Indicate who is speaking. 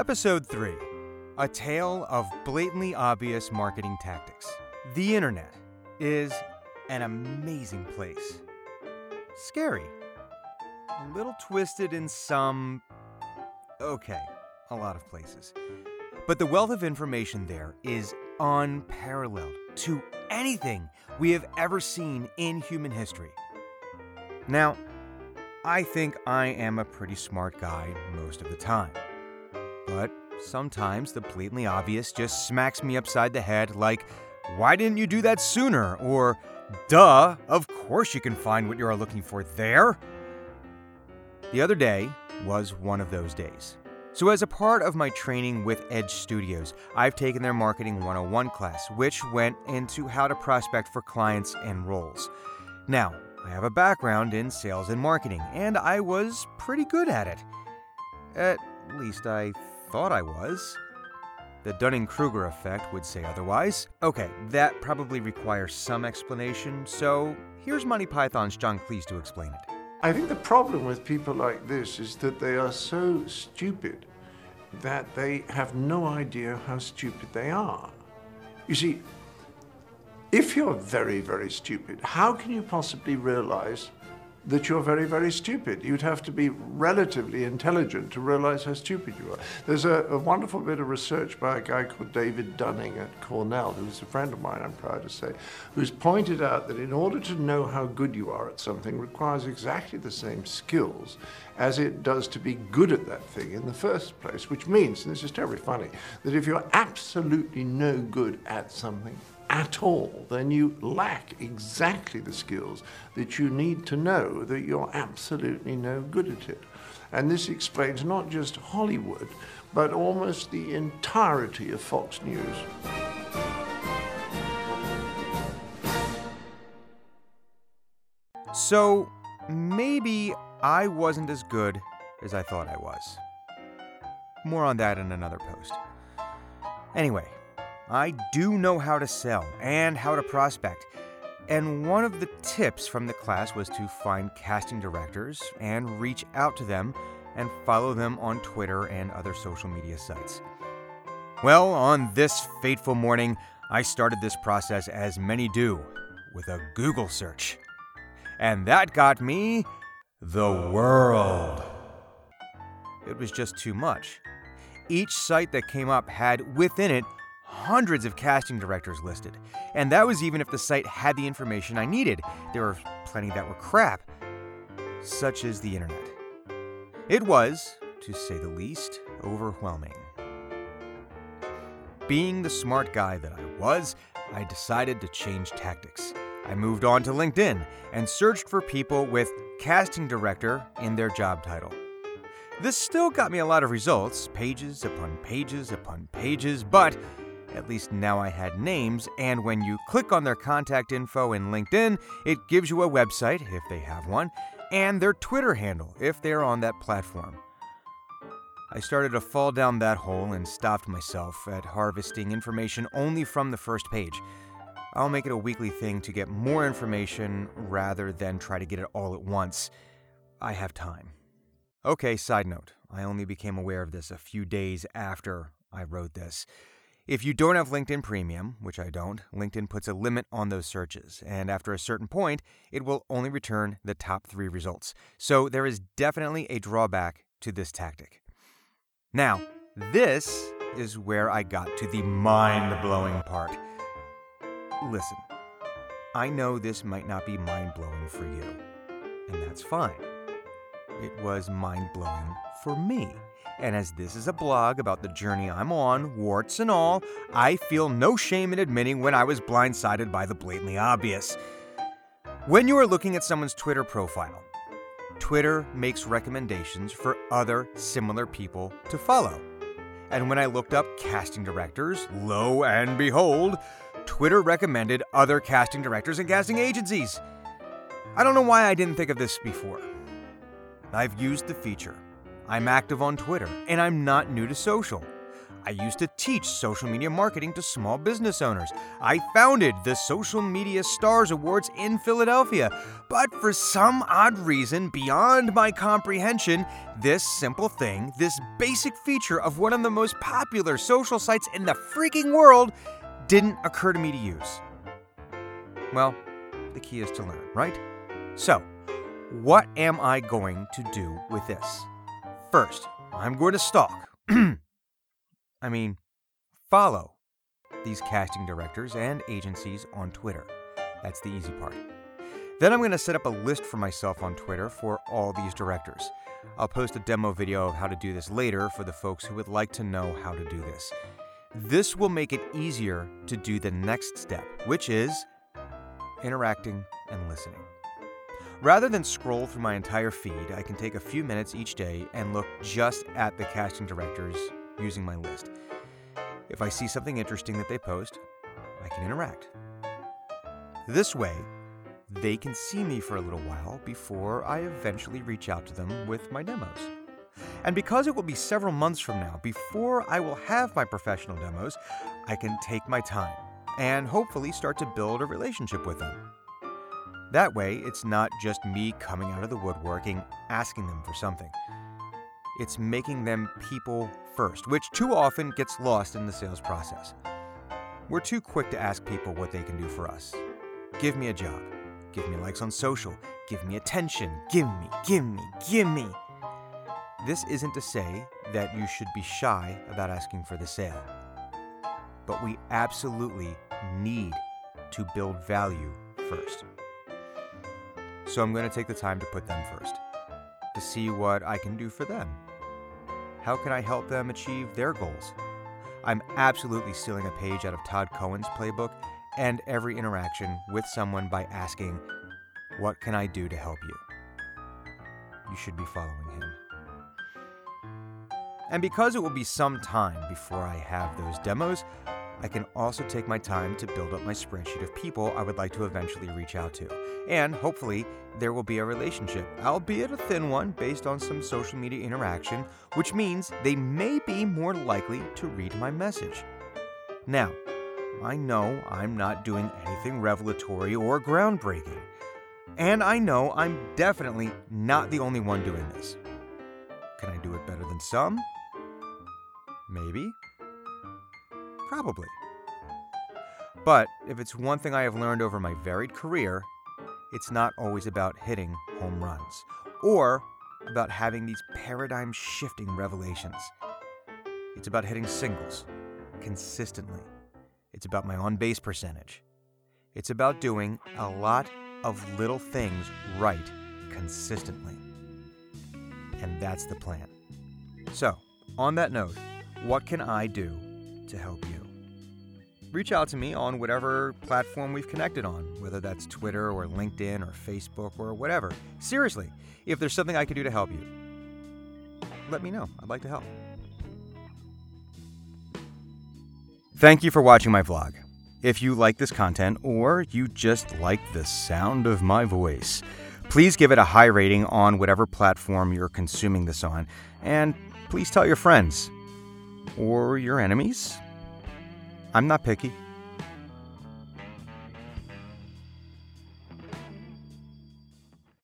Speaker 1: Episode 3 A Tale of Blatantly Obvious Marketing Tactics. The internet is an amazing place. Scary. A little twisted in some. Okay, a lot of places. But the wealth of information there is unparalleled to anything we have ever seen in human history. Now, I think I am a pretty smart guy most of the time. But sometimes the blatantly obvious just smacks me upside the head like, why didn't you do that sooner? Or, duh, of course you can find what you're looking for there. The other day was one of those days. So, as a part of my training with Edge Studios, I've taken their Marketing 101 class, which went into how to prospect for clients and roles. Now, I have a background in sales and marketing, and I was pretty good at it. At least I thought I was. The Dunning Kruger effect would say otherwise. Okay, that probably requires some explanation, so here's Monty Python's John Cleese to explain it.
Speaker 2: I think the problem with people like this is that they are so stupid that they have no idea how stupid they are. You see, if you're very, very stupid, how can you possibly realize that you're very, very stupid. You'd have to be relatively intelligent to realize how stupid you are. There's a, a, wonderful bit of research by a guy called David Dunning at Cornell, who's a friend of mine, I'm proud to say, who's pointed out that in order to know how good you are at something requires exactly the same skills as it does to be good at that thing in the first place, which means, and this is terribly funny, that if you're absolutely no good at something, at all, then you lack exactly the skills that you need to know that you're absolutely no good at it. And this explains not just Hollywood, but almost the entirety of Fox News.
Speaker 1: So, maybe I wasn't as good as I thought I was. More on that in another post. Anyway, I do know how to sell and how to prospect. And one of the tips from the class was to find casting directors and reach out to them and follow them on Twitter and other social media sites. Well, on this fateful morning, I started this process as many do with a Google search. And that got me the world. It was just too much. Each site that came up had within it hundreds of casting directors listed. And that was even if the site had the information I needed. There were plenty that were crap. Such as the internet. It was, to say the least, overwhelming. Being the smart guy that I was, I decided to change tactics. I moved on to LinkedIn and searched for people with casting director in their job title. This still got me a lot of results, pages upon pages upon pages, but at least now I had names, and when you click on their contact info in LinkedIn, it gives you a website, if they have one, and their Twitter handle, if they're on that platform. I started to fall down that hole and stopped myself at harvesting information only from the first page. I'll make it a weekly thing to get more information rather than try to get it all at once. I have time. Okay, side note. I only became aware of this a few days after I wrote this. If you don't have LinkedIn Premium, which I don't, LinkedIn puts a limit on those searches, and after a certain point, it will only return the top three results. So there is definitely a drawback to this tactic. Now, this is where I got to the mind blowing part. Listen, I know this might not be mind blowing for you, and that's fine. It was mind blowing for me. And as this is a blog about the journey I'm on, warts and all, I feel no shame in admitting when I was blindsided by the blatantly obvious. When you are looking at someone's Twitter profile, Twitter makes recommendations for other similar people to follow. And when I looked up casting directors, lo and behold, Twitter recommended other casting directors and casting agencies. I don't know why I didn't think of this before. I've used the feature I'm active on Twitter, and I'm not new to social. I used to teach social media marketing to small business owners. I founded the Social Media Stars Awards in Philadelphia. But for some odd reason beyond my comprehension, this simple thing, this basic feature of one of the most popular social sites in the freaking world, didn't occur to me to use. Well, the key is to learn, right? So, what am I going to do with this? First, I'm going to stalk. I mean, follow these casting directors and agencies on Twitter. That's the easy part. Then I'm going to set up a list for myself on Twitter for all these directors. I'll post a demo video of how to do this later for the folks who would like to know how to do this. This will make it easier to do the next step, which is interacting and listening. Rather than scroll through my entire feed, I can take a few minutes each day and look just at the casting directors using my list. If I see something interesting that they post, I can interact. This way, they can see me for a little while before I eventually reach out to them with my demos. And because it will be several months from now before I will have my professional demos, I can take my time and hopefully start to build a relationship with them. That way, it's not just me coming out of the woodworking asking them for something. It's making them people first, which too often gets lost in the sales process. We're too quick to ask people what they can do for us. Give me a job. Give me likes on social. Give me attention. Give me, give me, give me. This isn't to say that you should be shy about asking for the sale, but we absolutely need to build value first. So I'm going to take the time to put them first, to see what I can do for them how can I help them achieve their goals? I'm absolutely stealing a page out of Todd Cohen's playbook and every interaction with someone by asking, What can I do to help you? You should be following him. And because it will be some time before I have those demos, I can also take my time to build up my spreadsheet of people I would like to eventually reach out to. And hopefully, there will be a relationship, albeit a thin one based on some social media interaction, which means they may be more likely to read my message. Now, I know I'm not doing anything revelatory or groundbreaking. And I know I'm definitely not the only one doing this. Can I do it better than some? Maybe. Probably. But if it's one thing I have learned over my varied career, it's not always about hitting home runs or about having these paradigm shifting revelations. It's about hitting singles consistently. It's about my on base percentage. It's about doing a lot of little things right consistently. And that's the plan. So, on that note, what can I do to help you. Reach out to me on whatever platform we've connected on, whether that's Twitter or LinkedIn or Facebook or whatever. Seriously, if there's something I can do to help you, let me know. I'd like to help. Thank you for watching my vlog. If you like this content or you just like the sound of my voice, please give it a high rating on whatever platform you're consuming this on, and please tell your friends or your enemies. I'm not picky.